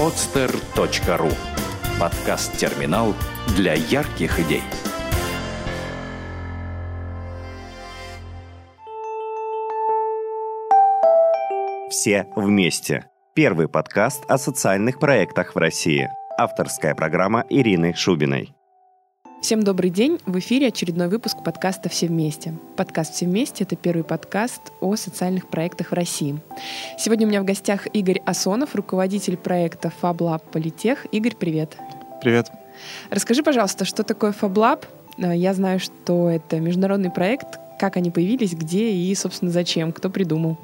podster.ru Подкаст-терминал для ярких идей. Все вместе. Первый подкаст о социальных проектах в России. Авторская программа Ирины Шубиной. Всем добрый день! В эфире очередной выпуск подкаста «Все вместе». Подкаст «Все вместе» — это первый подкаст о социальных проектах в России. Сегодня у меня в гостях Игорь Асонов, руководитель проекта FabLab Политех. Игорь, привет! Привет! Расскажи, пожалуйста, что такое FabLab? Э, я знаю, что это международный проект. Как они появились, где и, собственно, зачем? Кто придумал?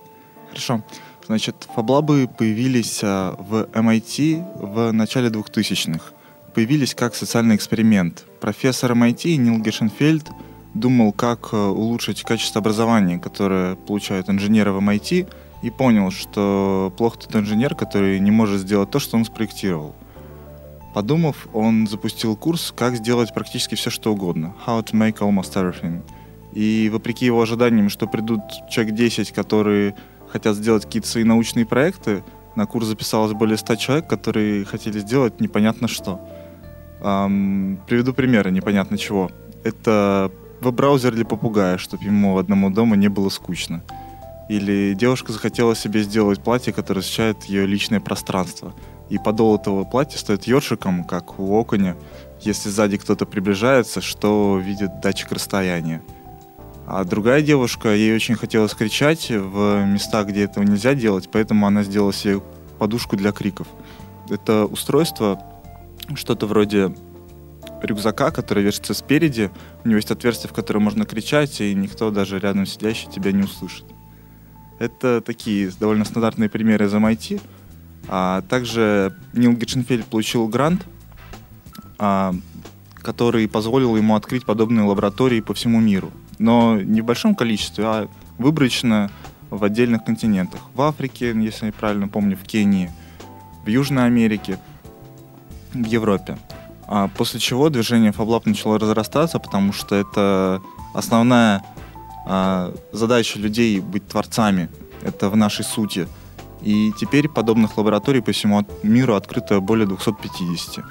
Хорошо. Значит, фаблабы появились э, в MIT в начале 2000-х появились как социальный эксперимент. Профессор MIT Нил Гешенфельд думал, как э, улучшить качество образования, которое получают инженеры в MIT, и понял, что плохо тот инженер, который не может сделать то, что он спроектировал. Подумав, он запустил курс «Как сделать практически все, что угодно» «How to make almost everything». И вопреки его ожиданиям, что придут человек 10, которые хотят сделать какие-то свои научные проекты, на курс записалось более 100 человек, которые хотели сделать непонятно что. Эм, приведу примеры непонятно чего. Это веб-браузер для попугая, чтобы ему одному дома не было скучно. Или девушка захотела себе сделать платье, которое освещает ее личное пространство. И подол этого платья стоит ёршиком, как у окуня, если сзади кто-то приближается, что видит датчик расстояния. А другая девушка, ей очень хотелось кричать в местах, где этого нельзя делать, поэтому она сделала себе подушку для криков. Это устройство что-то вроде рюкзака, который вешается спереди. У него есть отверстие, в которое можно кричать, и никто, даже рядом сидящий, тебя не услышит. Это такие довольно стандартные примеры из MIT. А также Нил Гетшенфельд получил грант, а, который позволил ему открыть подобные лаборатории по всему миру. Но не в большом количестве, а выборочно в отдельных континентах. В Африке, если я правильно помню, в Кении, в Южной Америке – в Европе. А после чего движение FabLab начало разрастаться, потому что это основная а, задача людей быть творцами. Это в нашей сути. И теперь подобных лабораторий по всему миру открыто более 250.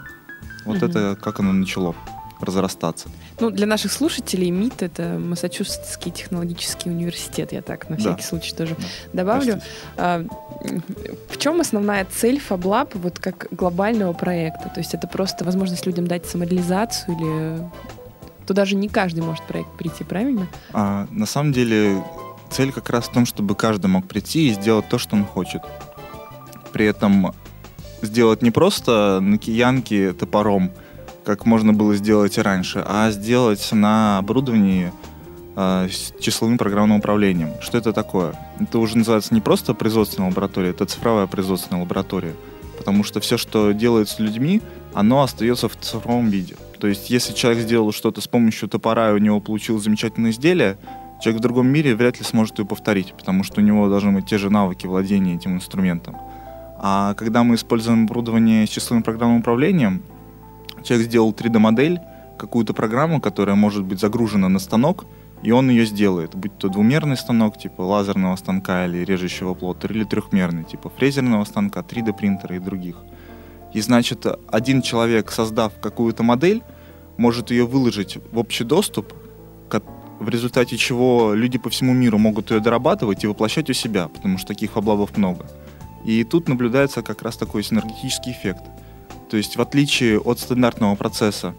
Вот mm-hmm. это как оно начало разрастаться. Ну, для наших слушателей МИТ — это Массачусетский технологический университет, я так на всякий да. случай тоже да. добавлю. А, в чем основная цель FabLab вот как глобального проекта? То есть это просто возможность людям дать самореализацию или туда же не каждый может проект прийти, правильно? А, на самом деле цель как раз в том, чтобы каждый мог прийти и сделать то, что он хочет. При этом сделать не просто на киянке топором — как можно было сделать и раньше, а сделать на оборудовании э, с числовым программным управлением. Что это такое? Это уже называется не просто производственная лаборатория, это цифровая производственная лаборатория. Потому что все, что делается людьми, оно остается в цифровом виде. То есть, если человек сделал что-то с помощью топора, и у него получилось замечательное изделие, человек в другом мире вряд ли сможет ее повторить, потому что у него должны быть те же навыки владения этим инструментом. А когда мы используем оборудование с числовым программным управлением, человек сделал 3D-модель, какую-то программу, которая может быть загружена на станок, и он ее сделает, будь то двумерный станок, типа лазерного станка или режущего плоттера, или трехмерный, типа фрезерного станка, 3D принтера и других. И значит, один человек, создав какую-то модель, может ее выложить в общий доступ, в результате чего люди по всему миру могут ее дорабатывать и воплощать у себя, потому что таких облабов много. И тут наблюдается как раз такой синергетический эффект – то есть в отличие от стандартного процесса,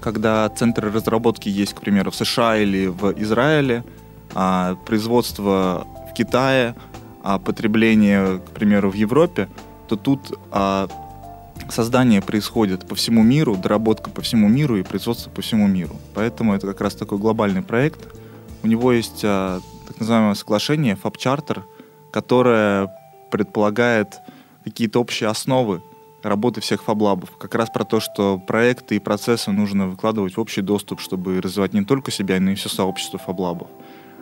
когда центры разработки есть, к примеру, в США или в Израиле, а производство в Китае, а потребление, к примеру, в Европе, то тут а, создание происходит по всему миру, доработка по всему миру и производство по всему миру. Поэтому это как раз такой глобальный проект. У него есть а, так называемое соглашение Fab Charter, которое предполагает какие-то общие основы работы всех фаблабов. Как раз про то, что проекты и процессы нужно выкладывать в общий доступ, чтобы развивать не только себя, но и все сообщество фаблабов.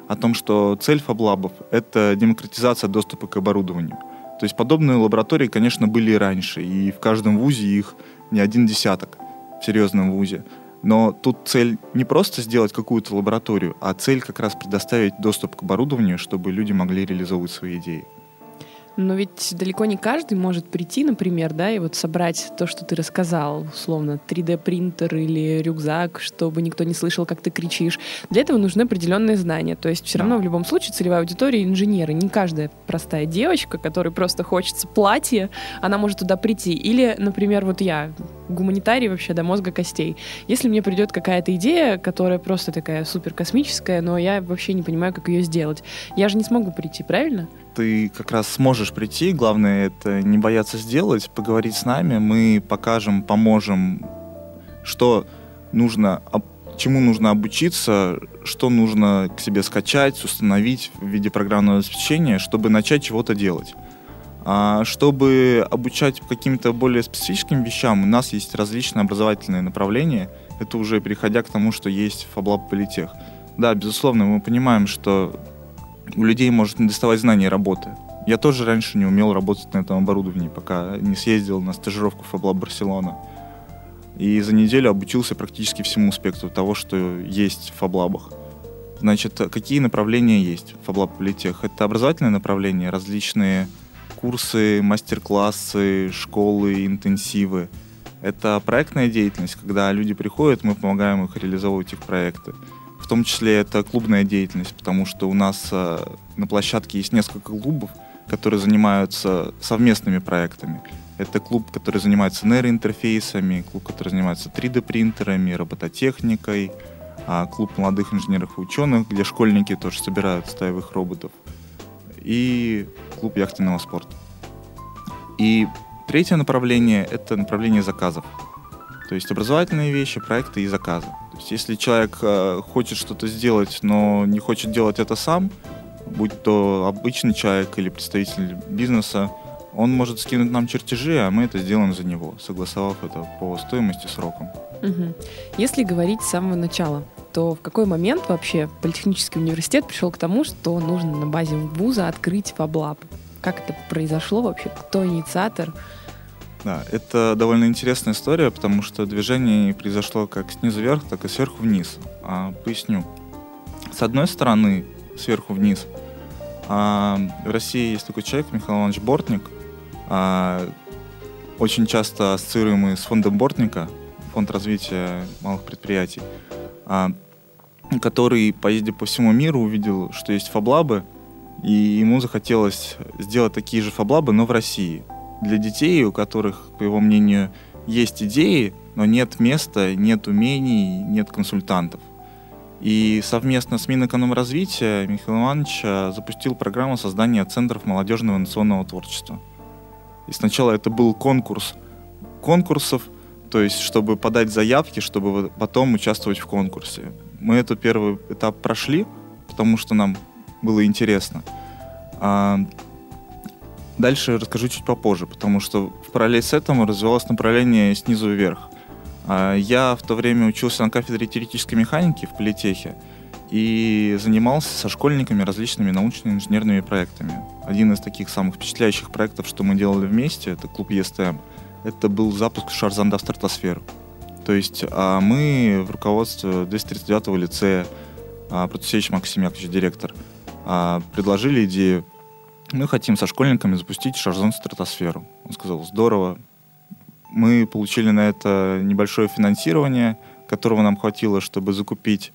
О том, что цель фаблабов — это демократизация доступа к оборудованию. То есть подобные лаборатории, конечно, были и раньше, и в каждом вузе их не один десяток в серьезном вузе. Но тут цель не просто сделать какую-то лабораторию, а цель как раз предоставить доступ к оборудованию, чтобы люди могли реализовывать свои идеи. Но ведь далеко не каждый может прийти, например, да, и вот собрать то, что ты рассказал, условно, 3D-принтер или рюкзак, чтобы никто не слышал, как ты кричишь. Для этого нужны определенные знания. То есть все равно в любом случае целевая аудитория инженеры. Не каждая простая девочка, которой просто хочется платье, она может туда прийти. Или, например, вот я, гуманитарий вообще до мозга костей. Если мне придет какая-то идея, которая просто такая супер космическая, но я вообще не понимаю, как ее сделать, я же не смогу прийти, правильно? Ты как раз сможешь прийти. Главное это не бояться сделать, поговорить с нами. Мы покажем, поможем, что нужно, чему нужно обучиться, что нужно к себе скачать, установить в виде программного обеспечения, чтобы начать чего-то делать. А чтобы обучать каким-то более специфическим вещам, у нас есть различные образовательные направления. Это уже переходя к тому, что есть в Фаблаб Политех. Да, безусловно, мы понимаем, что у людей может не доставать знаний работы. Я тоже раньше не умел работать на этом оборудовании, пока не съездил на стажировку в Фаблаб Барселона. И за неделю обучился практически всему спектру того, что есть в Фаблабах. Значит, какие направления есть в Фаблаб Политех? Это образовательные направления, различные курсы, мастер-классы, школы, интенсивы. Это проектная деятельность, когда люди приходят, мы помогаем их реализовывать их проекты. Том числе это клубная деятельность, потому что у нас э, на площадке есть несколько клубов, которые занимаются совместными проектами. Это клуб, который занимается нейроинтерфейсами, клуб, который занимается 3D-принтерами, робототехникой, а клуб молодых инженеров и ученых, где школьники тоже собирают стаевых роботов, и клуб яхтенного спорта. И третье направление — это направление заказов. То есть образовательные вещи, проекты и заказы. То есть если человек э, хочет что-то сделать, но не хочет делать это сам, будь то обычный человек или представитель бизнеса, он может скинуть нам чертежи, а мы это сделаем за него, согласовав это по стоимости срокам. Угу. Если говорить с самого начала, то в какой момент вообще Политехнический университет пришел к тому, что нужно на базе вуза открыть фаблаб? Как это произошло вообще? Кто инициатор? Да, это довольно интересная история, потому что движение произошло как снизу вверх, так и сверху вниз. А, поясню. С одной стороны, сверху вниз, а, в России есть такой человек, Михаил Иванович Бортник, а, очень часто ассоциируемый с фондом Бортника, фонд развития малых предприятий, а, который, поездив по всему миру, увидел, что есть фаблабы, и ему захотелось сделать такие же фаблабы, но в России – для детей, у которых, по его мнению, есть идеи, но нет места, нет умений, нет консультантов. И совместно с Минэкономразвития Михаил Иванович э, запустил программу создания центров молодежного инновационного творчества. И сначала это был конкурс конкурсов, то есть чтобы подать заявки, чтобы потом участвовать в конкурсе. Мы этот первый этап прошли, потому что нам было интересно. Дальше расскажу чуть попозже, потому что в параллель с этим развивалось направление снизу вверх. А, я в то время учился на кафедре теоретической механики в политехе и занимался со школьниками различными научно-инженерными проектами. Один из таких самых впечатляющих проектов, что мы делали вместе, это клуб ЕСТМ, это был запуск Шарзанда в стратосферу. То есть а мы в руководстве 239-го лицея, а, Протасевич Максим Яковлевич, директор, а, предложили идею мы хотим со школьниками запустить шарзон стратосферу. Он сказал, здорово. Мы получили на это небольшое финансирование, которого нам хватило, чтобы закупить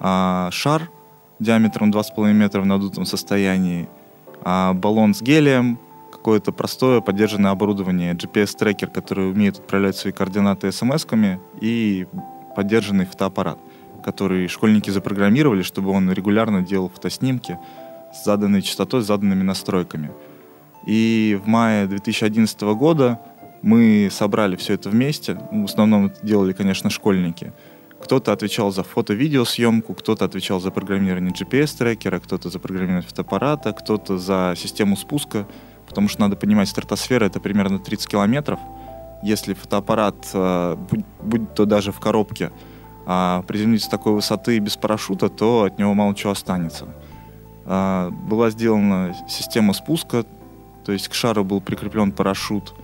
а, шар диаметром 2,5 метра в надутом состоянии, а, баллон с гелием, какое-то простое поддержанное оборудование, GPS-трекер, который умеет отправлять свои координаты смс-ками, и поддержанный фотоаппарат, который школьники запрограммировали, чтобы он регулярно делал фотоснимки, с заданной частотой, с заданными настройками. И в мае 2011 года мы собрали все это вместе. В основном это делали, конечно, школьники. Кто-то отвечал за фото-видеосъемку, кто-то отвечал за программирование GPS-трекера, кто-то за программирование фотоаппарата, кто-то за систему спуска, потому что надо понимать, стратосфера — это примерно 30 километров. Если фотоаппарат, э, будь, то даже в коробке, а, приземлиться с такой высоты без парашюта, то от него мало чего останется. А, была сделана система спуска, то есть к шару был прикреплен парашют,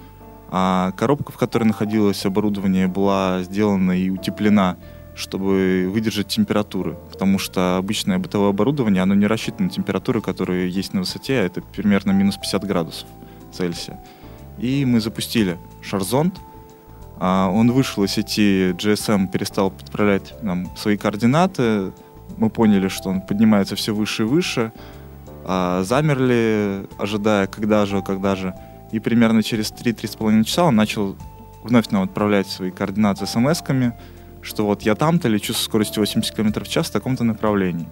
а коробка, в которой находилось оборудование, была сделана и утеплена, чтобы выдержать температуры, потому что обычное бытовое оборудование, оно не рассчитано на температуры, которые есть на высоте, а это примерно минус 50 градусов Цельсия. И мы запустили шарзонд, а, он вышел из сети GSM, перестал подправлять нам свои координаты, мы поняли, что он поднимается все выше и выше, а, замерли, ожидая, когда же, когда же. И примерно через 3-3,5 часа он начал вновь нам отправлять свои координаты смс-ками, что вот я там-то лечу со скоростью 80 км в час в таком-то направлении.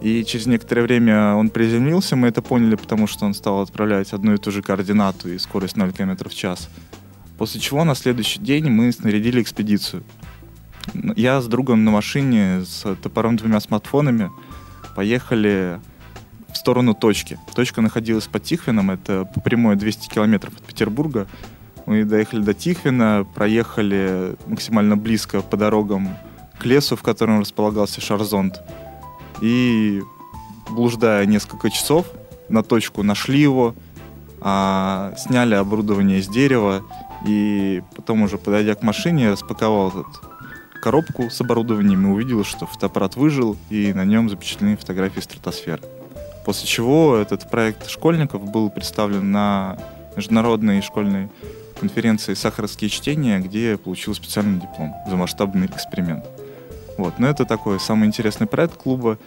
И через некоторое время он приземлился, мы это поняли, потому что он стал отправлять одну и ту же координату и скорость 0 км в час. После чего на следующий день мы снарядили экспедицию. Я с другом на машине с топором двумя смартфонами поехали в сторону точки. Точка находилась под Тихвином, это по прямой 200 километров от Петербурга. Мы доехали до Тихвина, проехали максимально близко по дорогам к лесу, в котором располагался Шарзонд. И, блуждая несколько часов, на точку нашли его, а, сняли оборудование из дерева и потом уже, подойдя к машине, распаковал этот коробку с оборудованием и увидел, что фотоаппарат выжил, и на нем запечатлены фотографии стратосферы. После чего этот проект школьников был представлен на международной школьной конференции «Сахаровские чтения», где я получил специальный диплом за масштабный эксперимент. Вот. Но это такой самый интересный проект клуба.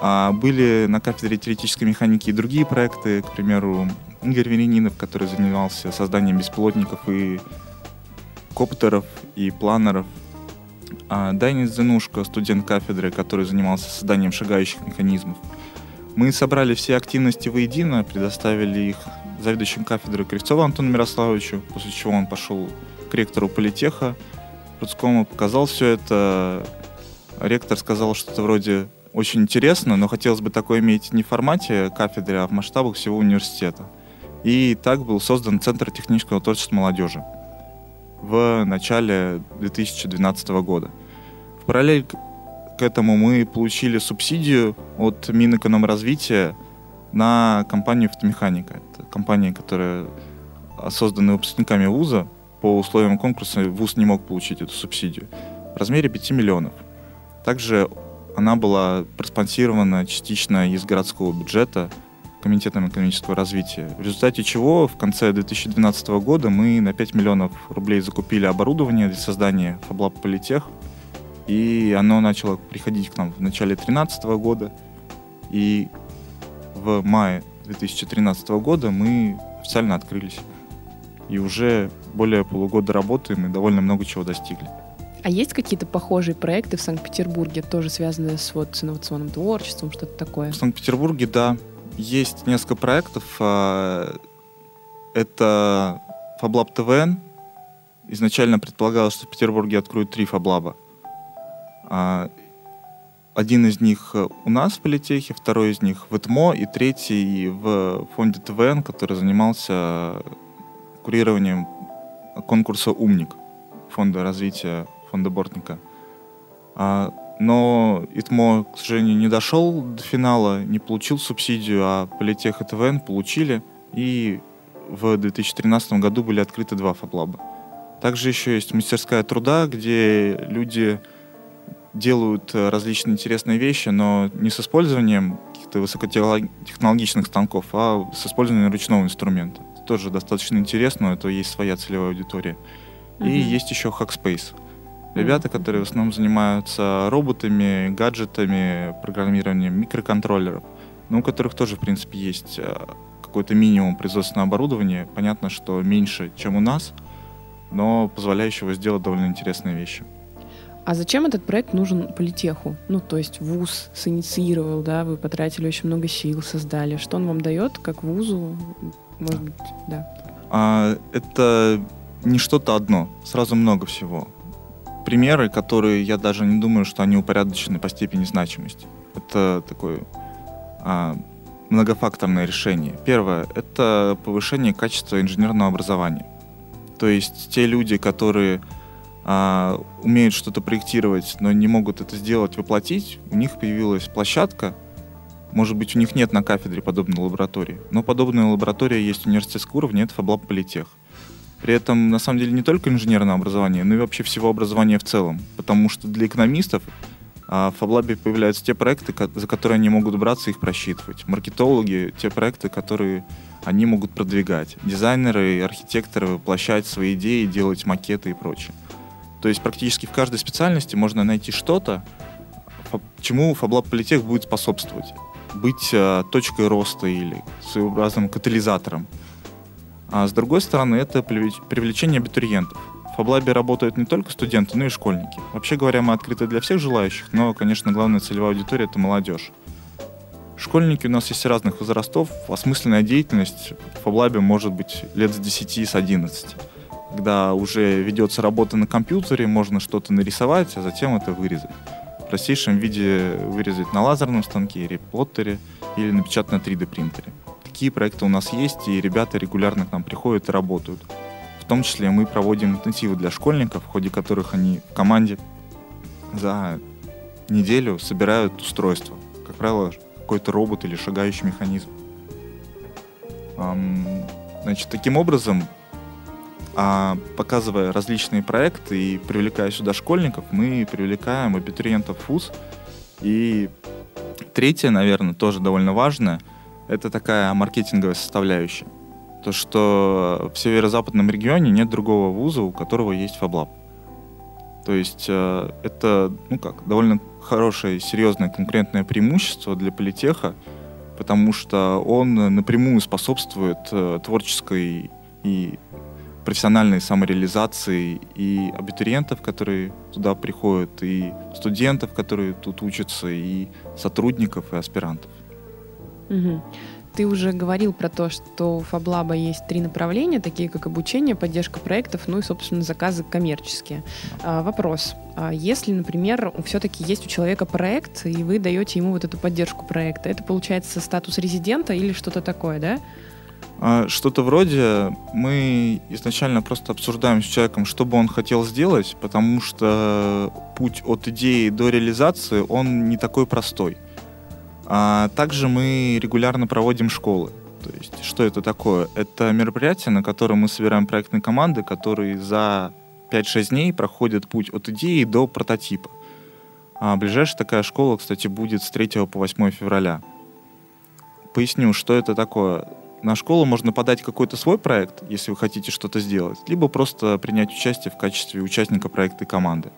А были на кафедре теоретической механики и другие проекты, к примеру, Игорь Веренинов, который занимался созданием беспилотников и коптеров и планеров. А Дайнис Зенушка, студент кафедры, который занимался созданием шагающих механизмов. Мы собрали все активности воедино, предоставили их заведующим кафедрой Кривцову Антону Мирославовичу, после чего он пошел к ректору политеха Рудскому, показал все это. Ректор сказал что-то вроде очень интересно, но хотелось бы такое иметь не в формате кафедры, а в масштабах всего университета. И так был создан Центр технического творчества молодежи в начале 2012 года. В параллель к этому мы получили субсидию от Минэкономразвития на компанию «Фотомеханика». Это компания, которая создана выпускниками вуза. По условиям конкурса вуз не мог получить эту субсидию в размере 5 миллионов. Также она была проспонсирована частично из городского бюджета Комитетом экономического развития. В результате чего в конце 2012 года мы на 5 миллионов рублей закупили оборудование для создания FabLab Политех, и оно начало приходить к нам в начале 2013 года. И в мае 2013 года мы официально открылись. И уже более полугода работаем и довольно много чего достигли. А есть какие-то похожие проекты в Санкт-Петербурге, тоже связанные с, вот, с инновационным творчеством, что-то такое? В Санкт-Петербурге, да. Есть несколько проектов. А, это FabLab ТВН. Изначально предполагалось, что в Петербурге откроют три FabLab. А, один из них у нас в политехе, второй из них в ЭТМО и третий в фонде ТВН, который занимался курированием конкурса «Умник» фонда развития фонда Бортника. А, но ИТМО, к сожалению, не дошел до финала, не получил субсидию, а Политех и ТВН получили, и в 2013 году были открыты два фаблаба. Также еще есть мастерская труда, где люди делают различные интересные вещи, но не с использованием каких-то высокотехнологичных станков, а с использованием ручного инструмента. Это тоже достаточно интересно, это есть своя целевая аудитория. Mm-hmm. И есть еще Hackspace. Ребята, которые в основном занимаются роботами, гаджетами, программированием микроконтроллеров, но у которых тоже, в принципе, есть э, какой-то минимум производственного оборудования. Понятно, что меньше, чем у нас, но позволяющего сделать довольно интересные вещи. А зачем этот проект нужен политеху? Ну, то есть вуз синициировал, да, вы потратили очень много сил, создали. Что он вам дает, как вузу? Может быть, да. А, это не что-то одно, сразу много всего примеры, которые я даже не думаю, что они упорядочены по степени значимости. Это такое а, многофакторное решение. Первое — это повышение качества инженерного образования. То есть те люди, которые а, умеют что-то проектировать, но не могут это сделать, воплотить, у них появилась площадка, может быть, у них нет на кафедре подобной лаборатории, но подобная лаборатория есть в университетском уровне, это Фаблаб Политех. При этом, на самом деле, не только инженерное образование, но и вообще всего образования в целом. Потому что для экономистов а, в FabLab появляются те проекты, за которые они могут браться и их просчитывать. Маркетологи — те проекты, которые они могут продвигать. Дизайнеры и архитекторы воплощать свои идеи, делать макеты и прочее. То есть практически в каждой специальности можно найти что-то, чему FabLab Политех будет способствовать. Быть э, точкой роста или своеобразным катализатором. А с другой стороны, это привлечение абитуриентов. В FabLab работают не только студенты, но и школьники. Вообще говоря, мы открыты для всех желающих, но, конечно, главная целевая аудитория — это молодежь. Школьники у нас есть разных возрастов. Осмысленная деятельность в FabLab может быть лет с 10, с 11. Когда уже ведется работа на компьютере, можно что-то нарисовать, а затем это вырезать. В простейшем виде вырезать на лазерном станке, реплоттере или напечатать на 3D принтере. Такие проекты у нас есть, и ребята регулярно к нам приходят и работают. В том числе мы проводим интенсивы для школьников, в ходе которых они в команде за неделю собирают устройство. Как правило, какой-то робот или шагающий механизм. Значит, таким образом, а, показывая различные проекты и привлекая сюда школьников, мы привлекаем абитуриентов ВУЗ. И третье, наверное, тоже довольно важное — это такая маркетинговая составляющая. То, что в северо-западном регионе нет другого вуза, у которого есть FabLab. То есть э, это, ну как, довольно хорошее, серьезное конкурентное преимущество для политеха, потому что он напрямую способствует э, творческой и профессиональной самореализации и абитуриентов, которые туда приходят, и студентов, которые тут учатся, и сотрудников, и аспирантов. Угу. Ты уже говорил про то, что у Фаблаба есть три направления, такие как обучение, поддержка проектов, ну и, собственно, заказы коммерческие. А, вопрос. А если, например, все-таки есть у человека проект, и вы даете ему вот эту поддержку проекта, это получается статус резидента или что-то такое, да? А, что-то вроде мы изначально просто обсуждаем с человеком, что бы он хотел сделать, потому что путь от идеи до реализации, он не такой простой. А также мы регулярно проводим школы. То есть, что это такое? Это мероприятие, на котором мы собираем проектные команды, которые за 5-6 дней проходят путь от идеи до прототипа. А ближайшая такая школа, кстати, будет с 3 по 8 февраля. Поясню, что это такое. На школу можно подать какой-то свой проект, если вы хотите что-то сделать, либо просто принять участие в качестве участника проекта и команды.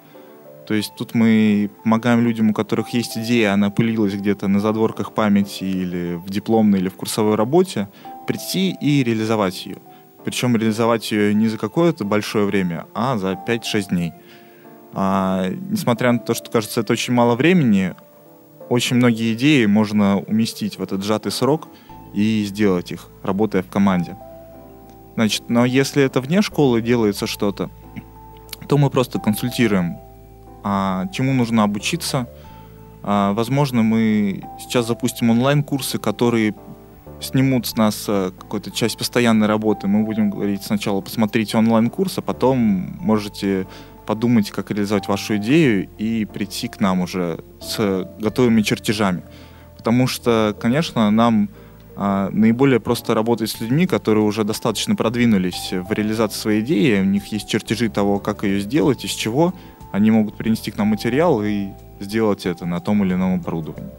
То есть тут мы помогаем людям, у которых есть идея, она пылилась где-то на задворках памяти или в дипломной, или в курсовой работе, прийти и реализовать ее. Причем реализовать ее не за какое-то большое время, а за 5-6 дней. А, несмотря на то, что кажется это очень мало времени, очень многие идеи можно уместить в этот сжатый срок и сделать их, работая в команде. Значит, но если это вне школы делается что-то, то мы просто консультируем чему нужно обучиться. А, возможно, мы сейчас запустим онлайн-курсы, которые снимут с нас а, какую-то часть постоянной работы. Мы будем говорить сначала посмотрите онлайн-курс, а потом можете подумать, как реализовать вашу идею и прийти к нам уже с готовыми чертежами. Потому что, конечно, нам а, наиболее просто работать с людьми, которые уже достаточно продвинулись в реализации своей идеи, у них есть чертежи того, как ее сделать, из чего, они могут принести к нам материал и сделать это на том или ином оборудовании.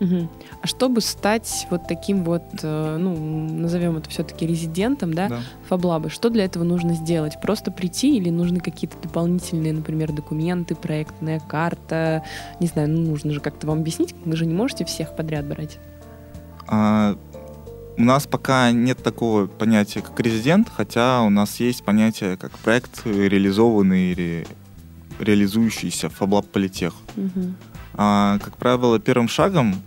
Угу. А чтобы стать вот таким вот, э, ну, назовем это все-таки резидентом, да, да, Фаблабы, что для этого нужно сделать? Просто прийти или нужны какие-то дополнительные, например, документы, проектная карта? Не знаю, ну, нужно же как-то вам объяснить, вы же не можете всех подряд брать. А, у нас пока нет такого понятия, как резидент, хотя у нас есть понятие, как проект реализованный или реализующийся FabLab Политех. Угу. А, как правило, первым шагом,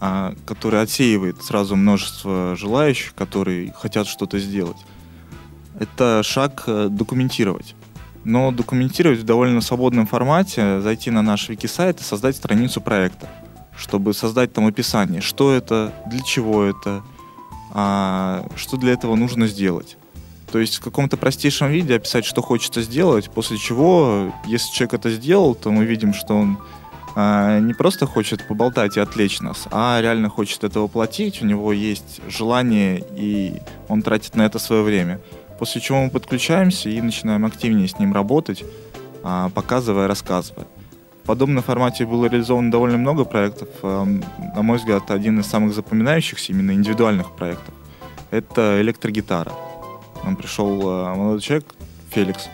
а, который отсеивает сразу множество желающих, которые хотят что-то сделать, это шаг э, документировать. Но документировать в довольно свободном формате, зайти на наш вики-сайт и создать страницу проекта, чтобы создать там описание, что это, для чего это, а, что для этого нужно сделать. То есть в каком-то простейшем виде описать, что хочется сделать, после чего, если человек это сделал, то мы видим, что он а, не просто хочет поболтать и отвлечь нас, а реально хочет это воплотить, у него есть желание, и он тратит на это свое время. После чего мы подключаемся и начинаем активнее с ним работать, а, показывая, рассказывая. В подобном формате было реализовано довольно много проектов. А, на мой взгляд, один из самых запоминающихся именно индивидуальных проектов — это электрогитара. Нам пришел а, молодой человек, Феликс,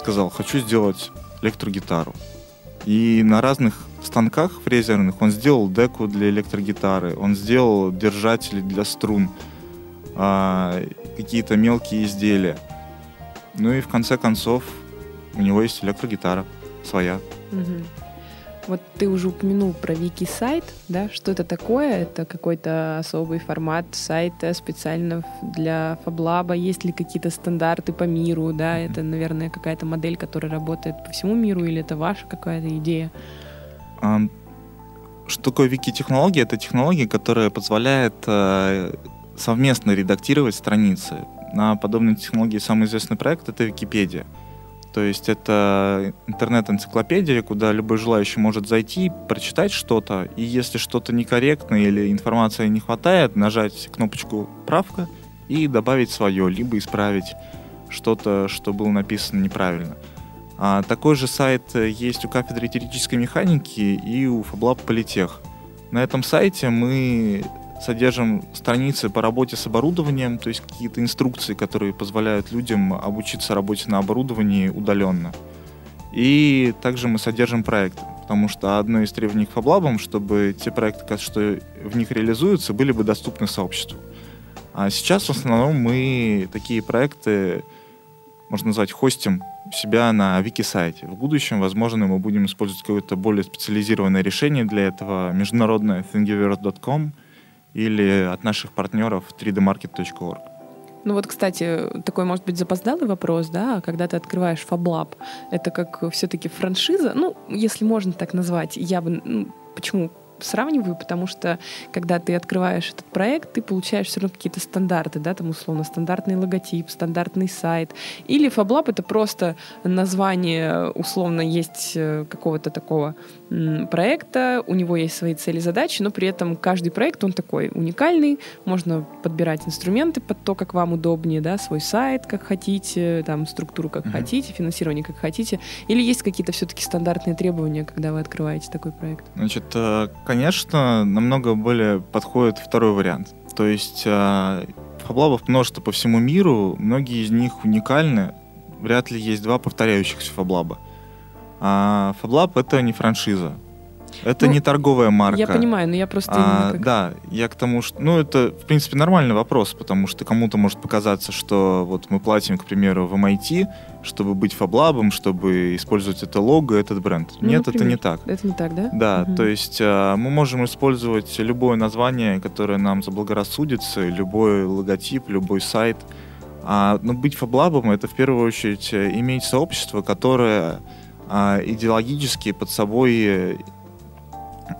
сказал, хочу сделать электрогитару. И на разных станках фрезерных он сделал деку для электрогитары, он сделал держатели для струн, какие-то мелкие изделия. Ну и в конце концов у него есть электрогитара своя. Угу. Вот ты уже упомянул про вики-сайт, да? Что это такое? Это какой-то особый формат сайта специально для Фаблаба? Есть ли какие-то стандарты по миру, да? Это, наверное, какая-то модель, которая работает по всему миру, или это ваша какая-то идея? Um, что такое вики-технология? Это технология, которая позволяет э, совместно редактировать страницы. На подобной технологии самый известный проект — это Википедия. То есть это интернет-энциклопедия, куда любой желающий может зайти, прочитать что-то, и если что-то некорректно или информации не хватает, нажать кнопочку «Правка» и добавить свое, либо исправить что-то, что было написано неправильно. А такой же сайт есть у кафедры теоретической механики и у FabLab Политех. На этом сайте мы содержим страницы по работе с оборудованием, то есть какие-то инструкции, которые позволяют людям обучиться работе на оборудовании удаленно. И также мы содержим проекты, потому что одно из требований к FabLab, чтобы те проекты, что в них реализуются, были бы доступны сообществу. А сейчас в основном мы такие проекты, можно назвать, хостим себя на вики-сайте. В будущем, возможно, мы будем использовать какое-то более специализированное решение для этого, международное thingiverse.com — или от наших партнеров 3dmarket.org. Ну вот, кстати, такой, может быть, запоздалый вопрос, да, когда ты открываешь FabLab, это как все-таки франшиза, ну, если можно так назвать, я бы, ну, почему сравниваю, потому что когда ты открываешь этот проект, ты получаешь все равно какие-то стандарты, да, там условно стандартный логотип, стандартный сайт. Или FabLab — это просто название, условно, есть э, какого-то такого проекта, у него есть свои цели, задачи, но при этом каждый проект, он такой уникальный, можно подбирать инструменты под то, как вам удобнее, да, свой сайт, как хотите, там, структуру, как mm-hmm. хотите, финансирование, как хотите. Или есть какие-то все-таки стандартные требования, когда вы открываете такой проект? Значит, э, конечно, намного более подходит второй вариант. То есть э, фаблабов множество по всему миру, многие из них уникальны, вряд ли есть два повторяющихся фаблаба. А FabLab это не франшиза. Это ну, не торговая марка. Я понимаю, но я просто... А, как... Да, я к тому, что... Ну, это, в принципе, нормальный вопрос, потому что кому-то может показаться, что вот мы платим, к примеру, в MIT, чтобы быть фаблабом, чтобы использовать это лого, этот бренд. Ну, Нет, например, это не так. Это не так, да? Да, угу. то есть а, мы можем использовать любое название, которое нам заблагорассудится, любой логотип, любой сайт. А, но быть фаблабом — это в первую очередь иметь сообщество, которое а, идеологически под собой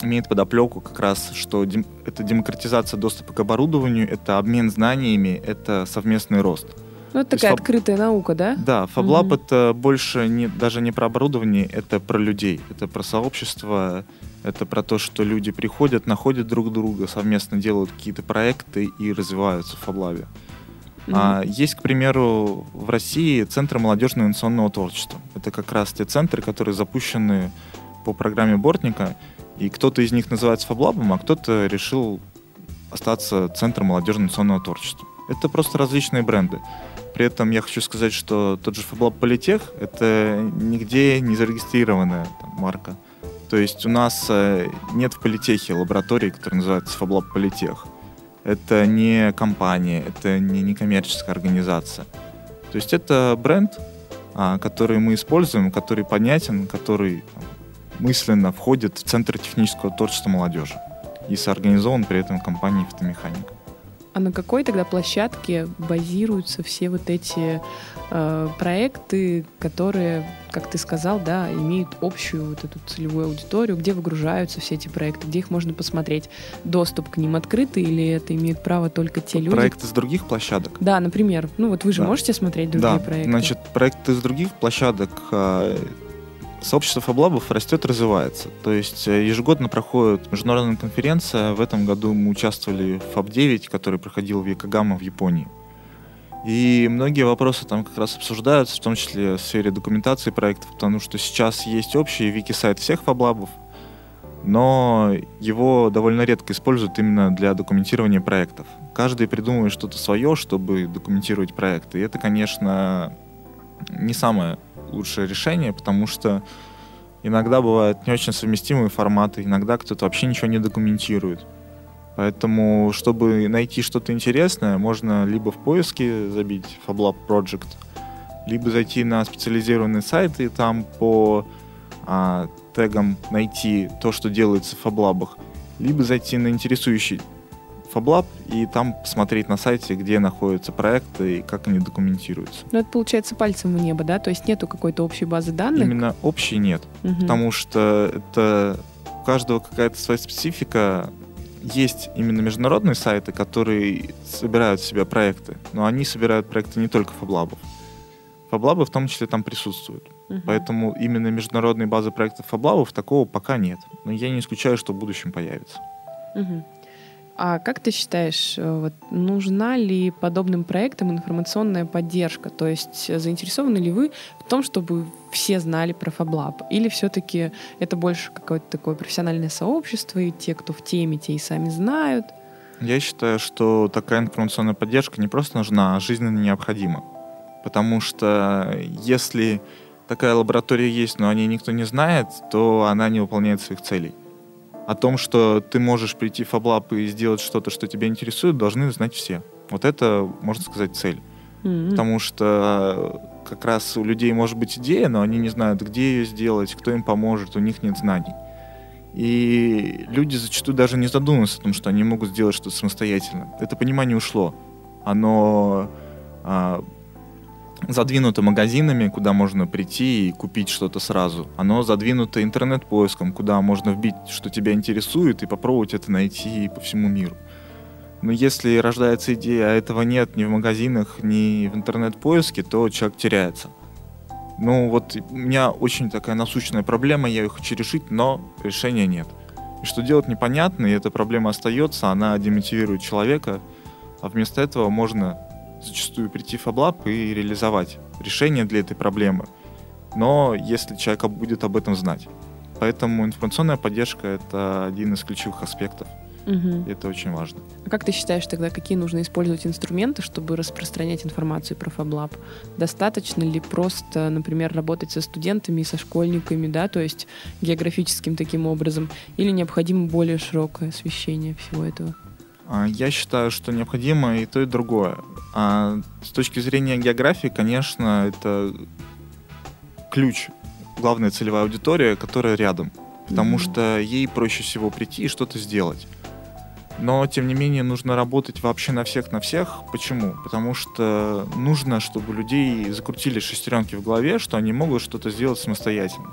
имеет подоплеку как раз, что дем, это демократизация доступа к оборудованию, это обмен знаниями, это совместный рост. Ну, это такая фаб... открытая наука, да? Да, FabLab mm-hmm. это больше не, даже не про оборудование, это про людей, это про сообщество, это про то, что люди приходят, находят друг друга, совместно делают какие-то проекты и развиваются в FabLab. Mm-hmm. А, есть, к примеру, в России центры молодежного инновационного творчества. Это как раз те центры, которые запущены по программе Бортника, и кто-то из них называется Фаблабом, а кто-то решил остаться центром молодежного инновационного творчества. Это просто различные бренды. При этом я хочу сказать, что тот же Фаблаб Политех — это нигде не зарегистрированная там, марка. То есть у нас э, нет в Политехе лаборатории, которая называется Фаблаб Политех это не компания, это не некоммерческая организация. То есть это бренд, а, который мы используем, который понятен, который мысленно входит в Центр технического творчества молодежи и соорганизован при этом компанией «Фотомеханика». А на какой тогда площадке базируются все вот эти э, проекты, которые, как ты сказал, да, имеют общую вот эту целевую аудиторию, где выгружаются все эти проекты, где их можно посмотреть? Доступ к ним открытый или это имеют право только те люди? Проекты с других площадок? Да, например. Ну вот вы же да. можете смотреть другие да. проекты? Значит, проекты с других площадок э, сообщество фаблабов растет, развивается. То есть э, ежегодно проходит международная конференция. В этом году мы участвовали в FAB-9, который проходил в Якогама в Японии. И многие вопросы там как раз обсуждаются, в том числе в сфере документации проектов, потому что сейчас есть общий вики-сайт всех фаблабов, но его довольно редко используют именно для документирования проектов. Каждый придумывает что-то свое, чтобы документировать проекты. И это, конечно, не самое лучшее решение, потому что иногда бывают не очень совместимые форматы, иногда кто-то вообще ничего не документирует. Поэтому, чтобы найти что-то интересное, можно либо в поиске забить FabLab Project, либо зайти на специализированные сайты и там по а, тегам найти то, что делается в FabLab, либо зайти на интересующий FabLab и там посмотреть на сайте, где находятся проекты и как они документируются. Ну, это получается пальцем в небо, да? То есть нету какой-то общей базы данных? Именно общей нет. Угу. Потому что это у каждого какая-то своя специфика есть именно международные сайты, которые собирают в себя проекты, но они собирают проекты не только фаблабов. Фаблабы в том числе там присутствуют. Uh-huh. Поэтому именно международной базы проектов фаблабов такого пока нет. Но я не исключаю, что в будущем появится. Uh-huh. А как ты считаешь, э, вот, нужна ли подобным проектам информационная поддержка? То есть заинтересованы ли вы в том, чтобы все знали про FabLab? Или все-таки это больше какое-то такое профессиональное сообщество, и те, кто в теме, те и сами знают? Я считаю, что такая информационная поддержка не просто нужна, а жизненно необходима. Потому что если такая лаборатория есть, но о ней никто не знает, то она не выполняет своих целей о том, что ты можешь прийти в FabLab и сделать что-то, что тебя интересует, должны знать все. Вот это, можно сказать, цель. Mm-hmm. Потому что как раз у людей может быть идея, но они не знают, где ее сделать, кто им поможет, у них нет знаний. И люди зачастую даже не задумываются о том, что они могут сделать что-то самостоятельно. Это понимание ушло. Оно а, задвинуто магазинами, куда можно прийти и купить что-то сразу. Оно задвинуто интернет-поиском, куда можно вбить, что тебя интересует, и попробовать это найти по всему миру. Но если рождается идея, а этого нет ни в магазинах, ни в интернет-поиске, то человек теряется. Ну вот у меня очень такая насущная проблема, я ее хочу решить, но решения нет. И что делать непонятно, и эта проблема остается, она демотивирует человека, а вместо этого можно зачастую прийти в FabLab и реализовать решение для этой проблемы. Но если человек будет об этом знать. Поэтому информационная поддержка — это один из ключевых аспектов. Угу. Это очень важно. А как ты считаешь тогда, какие нужно использовать инструменты, чтобы распространять информацию про FabLab? Достаточно ли просто, например, работать со студентами и со школьниками, да, то есть географическим таким образом, или необходимо более широкое освещение всего этого? А, я считаю, что необходимо и то, и другое. А с точки зрения географии, конечно, это ключ, главная целевая аудитория, которая рядом. Потому mm-hmm. что ей проще всего прийти и что-то сделать. Но, тем не менее, нужно работать вообще на всех, на всех. Почему? Потому что нужно, чтобы людей закрутили шестеренки в голове, что они могут что-то сделать самостоятельно.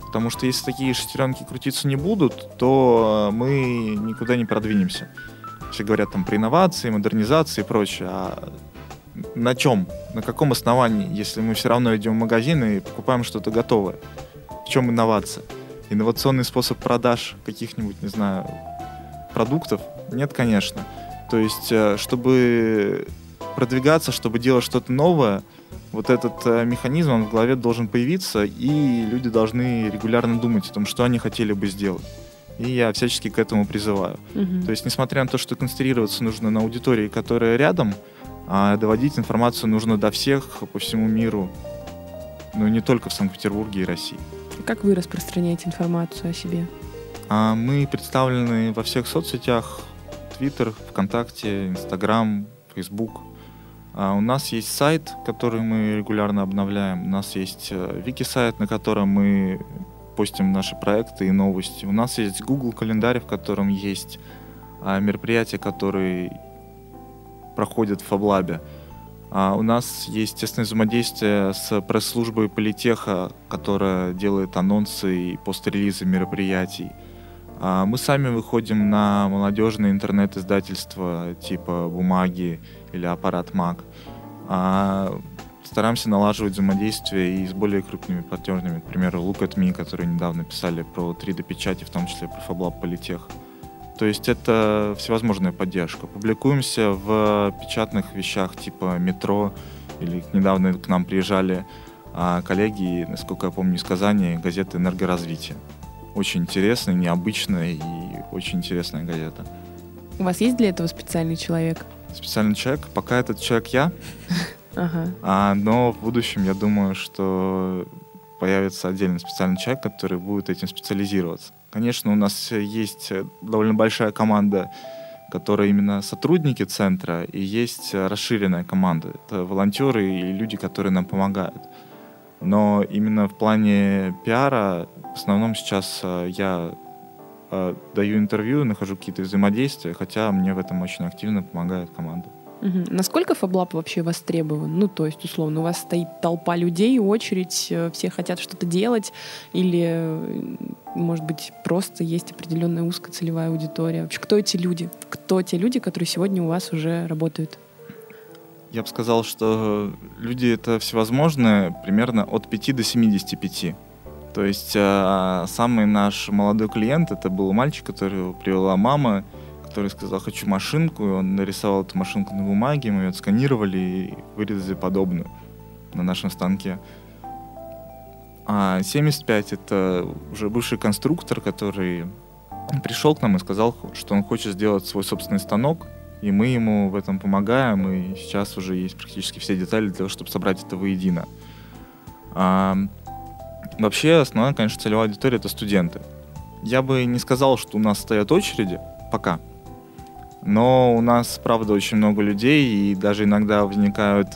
Потому что если такие шестеренки крутиться не будут, то мы никуда не продвинемся все говорят там про инновации, модернизации и прочее, а на чем, на каком основании, если мы все равно идем в магазин и покупаем что-то готовое? В чем инновация? Инновационный способ продаж каких-нибудь, не знаю, продуктов? Нет, конечно. То есть, э, чтобы продвигаться, чтобы делать что-то новое, вот этот э, механизм он в голове должен появиться, и люди должны регулярно думать о том, что они хотели бы сделать. И я всячески к этому призываю. Угу. То есть, несмотря на то, что концентрироваться нужно на аудитории, которая рядом, а доводить информацию нужно до всех по всему миру, ну не только в Санкт-Петербурге и России. Как вы распространяете информацию о себе? А мы представлены во всех соцсетях, Twitter, ВКонтакте, Инстаграм, Facebook. А у нас есть сайт, который мы регулярно обновляем. У нас есть э, вики-сайт, на котором мы постим наши проекты и новости. У нас есть Google календарь, в котором есть а, мероприятия, которые проходят в Фаблабе. А у нас есть тесное взаимодействие с пресс-службой Политеха, которая делает анонсы и пострелизы мероприятий. А мы сами выходим на молодежные интернет-издательства типа «Бумаги» или «Аппарат Маг». Стараемся налаживать взаимодействие и с более крупными партнерами, к примеру, Look at Me, которые недавно писали про 3D-печати, в том числе про FabLab Политех. То есть это всевозможная поддержка. Публикуемся в печатных вещах типа метро, или недавно к нам приезжали а, коллеги, насколько я помню, из Казани, газета «Энергоразвитие». Очень интересная, необычная и очень интересная газета. У вас есть для этого специальный человек? Специальный человек? Пока этот человек я. Ага. А, но в будущем я думаю, что появится отдельный специальный человек, который будет этим специализироваться. Конечно, у нас есть довольно большая команда, которая именно сотрудники центра, и есть расширенная команда. Это волонтеры и люди, которые нам помогают. Но именно в плане пиара в основном сейчас э, я э, даю интервью, нахожу какие-то взаимодействия, хотя мне в этом очень активно помогает команда. Угу. Насколько фаблап вообще востребован? Ну, то есть, условно, у вас стоит толпа людей, очередь, э, все хотят что-то делать, или, э, может быть, просто есть определенная узкая целевая аудитория? Вообще, кто эти люди? Кто те люди, которые сегодня у вас уже работают? Я бы сказал, что люди это всевозможные, примерно от 5 до 75. То есть э, самый наш молодой клиент это был мальчик, которого привела мама, который сказал, хочу машинку, и он нарисовал эту машинку на бумаге, мы ее отсканировали и вырезали подобную на нашем станке. А 75 — это уже бывший конструктор, который пришел к нам и сказал, что он хочет сделать свой собственный станок, и мы ему в этом помогаем, и сейчас уже есть практически все детали для того, чтобы собрать это воедино. А, вообще, основная, конечно, целевая аудитория — это студенты. Я бы не сказал, что у нас стоят очереди пока — но у нас, правда, очень много людей, и даже иногда возникают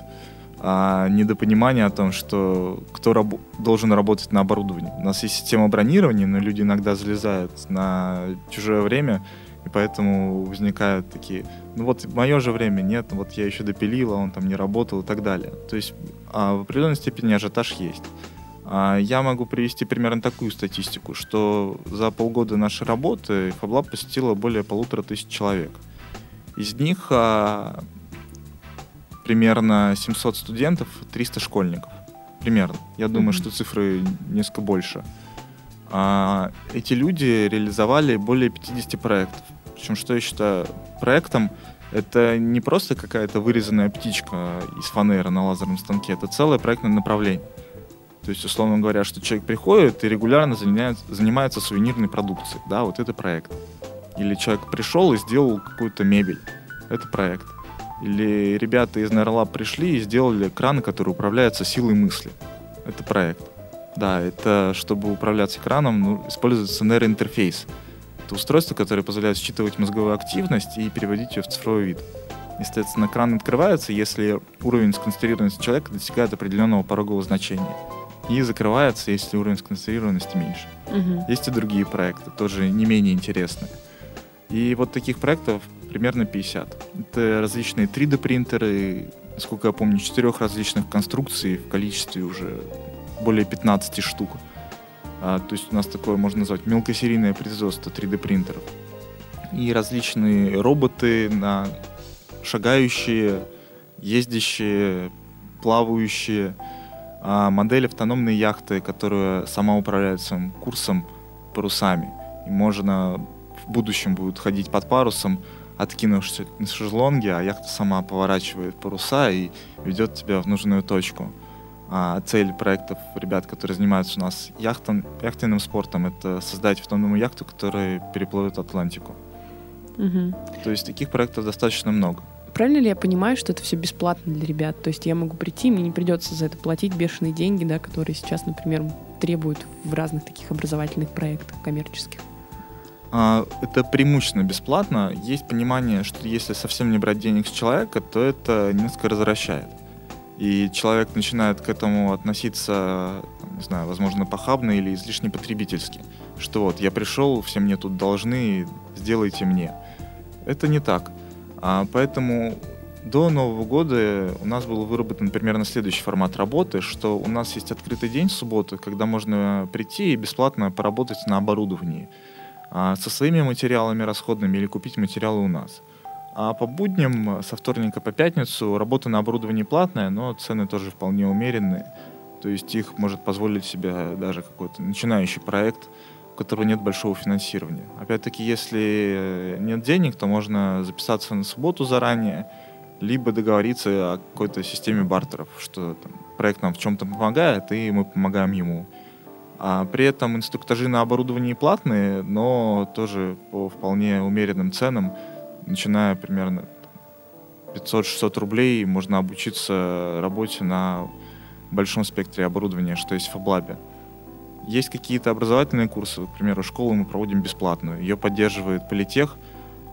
а, недопонимания о том, что кто раб- должен работать на оборудовании. У нас есть система бронирования, но люди иногда залезают на чужое время, и поэтому возникают такие, ну вот мое же время нет, вот я еще допилила, он там не работал и так далее. То есть а, в определенной степени ажиотаж есть. А, я могу привести примерно такую статистику, что за полгода нашей работы FabLab посетило более полутора тысяч человек. Из них а, примерно 700 студентов, 300 школьников. Примерно. Я думаю, mm-hmm. что цифры несколько больше. А, эти люди реализовали более 50 проектов. Причем, что я считаю проектом, это не просто какая-то вырезанная птичка из фанеры на лазерном станке, это целое проектное направление. То есть, условно говоря, что человек приходит и регулярно занимается, занимается сувенирной продукцией. Да, вот это проект. Или человек пришел и сделал какую-то мебель. Это проект. Или ребята из Нейролаб пришли и сделали краны, которые управляются силой мысли. Это проект. Да, это чтобы управляться экраном, ну, используется нейроинтерфейс. Это устройство, которое позволяет считывать мозговую активность и переводить ее в цифровой вид. Естественно, экран открывается, если уровень сконцентрированности человека достигает определенного порогового значения. И закрывается, если уровень сконцентрированности меньше. Угу. Есть и другие проекты, тоже не менее интересные. И вот таких проектов примерно 50. Это различные 3D-принтеры, насколько я помню, четырех различных конструкций в количестве уже более 15 штук. А, то есть у нас такое можно назвать мелкосерийное производство 3D-принтеров. И различные роботы на шагающие, ездящие, плавающие, а модель автономной яхты, которая сама управляет своим курсом парусами. И можно в будущем будет ходить под парусом, откинувшись на шезлонге, а яхта сама поворачивает паруса и ведет тебя в нужную точку. А цель проектов ребят, которые занимаются у нас яхтом, яхтенным спортом, это создать автономную яхту, которая переплывет Атлантику. Угу. То есть таких проектов достаточно много. Правильно ли я понимаю, что это все бесплатно для ребят? То есть я могу прийти, мне не придется за это платить бешеные деньги, да, которые сейчас, например, требуют в разных таких образовательных проектах коммерческих. А, это преимущественно бесплатно. Есть понимание, что если совсем не брать денег с человека, то это несколько развращает. И человек начинает к этому относиться, не знаю, возможно, похабно или излишне потребительски. Что вот, я пришел, все мне тут должны, сделайте мне. Это не так. А, поэтому до Нового года у нас был выработан примерно следующий формат работы, что у нас есть открытый день в субботу, когда можно прийти и бесплатно поработать на оборудовании. А, со своими материалами расходными или купить материалы у нас. А по будням со вторника по пятницу работа на оборудовании платная, но цены тоже вполне умеренные. То есть их может позволить себе даже какой-то начинающий проект, которого нет большого финансирования. Опять-таки, если нет денег, то можно записаться на субботу заранее, либо договориться о какой-то системе бартеров, что там, проект нам в чем-то помогает, и мы помогаем ему. А при этом инструктажи на оборудовании платные, но тоже по вполне умеренным ценам, начиная примерно 500-600 рублей, можно обучиться работе на большом спектре оборудования, что есть в FabLab. Есть какие-то образовательные курсы, к примеру, школу мы проводим бесплатную. Ее поддерживает Политех,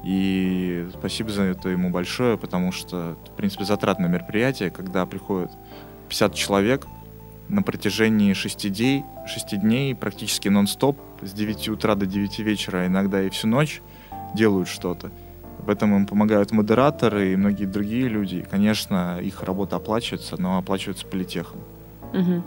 и спасибо за это ему большое, потому что, в принципе, затратное мероприятие, когда приходит 50 человек на протяжении 6 дней, 6 дней практически нон-стоп, с 9 утра до 9 вечера, а иногда и всю ночь делают что-то. В этом им помогают модераторы и многие другие люди. И, конечно, их работа оплачивается, но оплачивается политехом. Угу.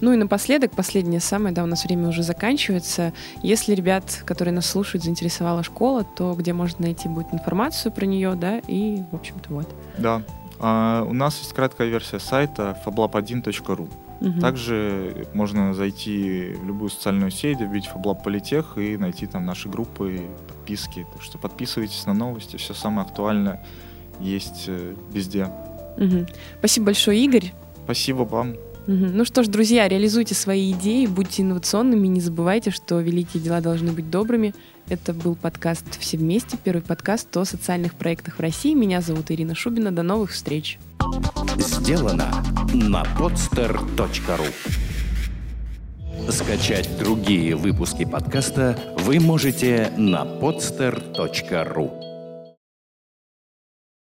Ну и напоследок, последнее самое, да, у нас время уже заканчивается. Если ребят, которые нас слушают, заинтересовала школа, то где можно найти будет информацию про нее, да, и, в общем-то, вот. Да. А, у нас есть краткая версия сайта fablab1.ru. Угу. Также можно зайти в любую социальную сеть, вбить Fablab Политех и найти там наши группы, подписки. Так что подписывайтесь на новости, все самое актуальное есть э, везде. Угу. Спасибо большое, Игорь. Спасибо вам. Ну что ж, друзья, реализуйте свои идеи, будьте инновационными, не забывайте, что великие дела должны быть добрыми. Это был подкаст «Все вместе», первый подкаст о социальных проектах в России. Меня зовут Ирина Шубина. До новых встреч. Сделано на podster.ru Скачать другие выпуски подкаста вы можете на podster.ru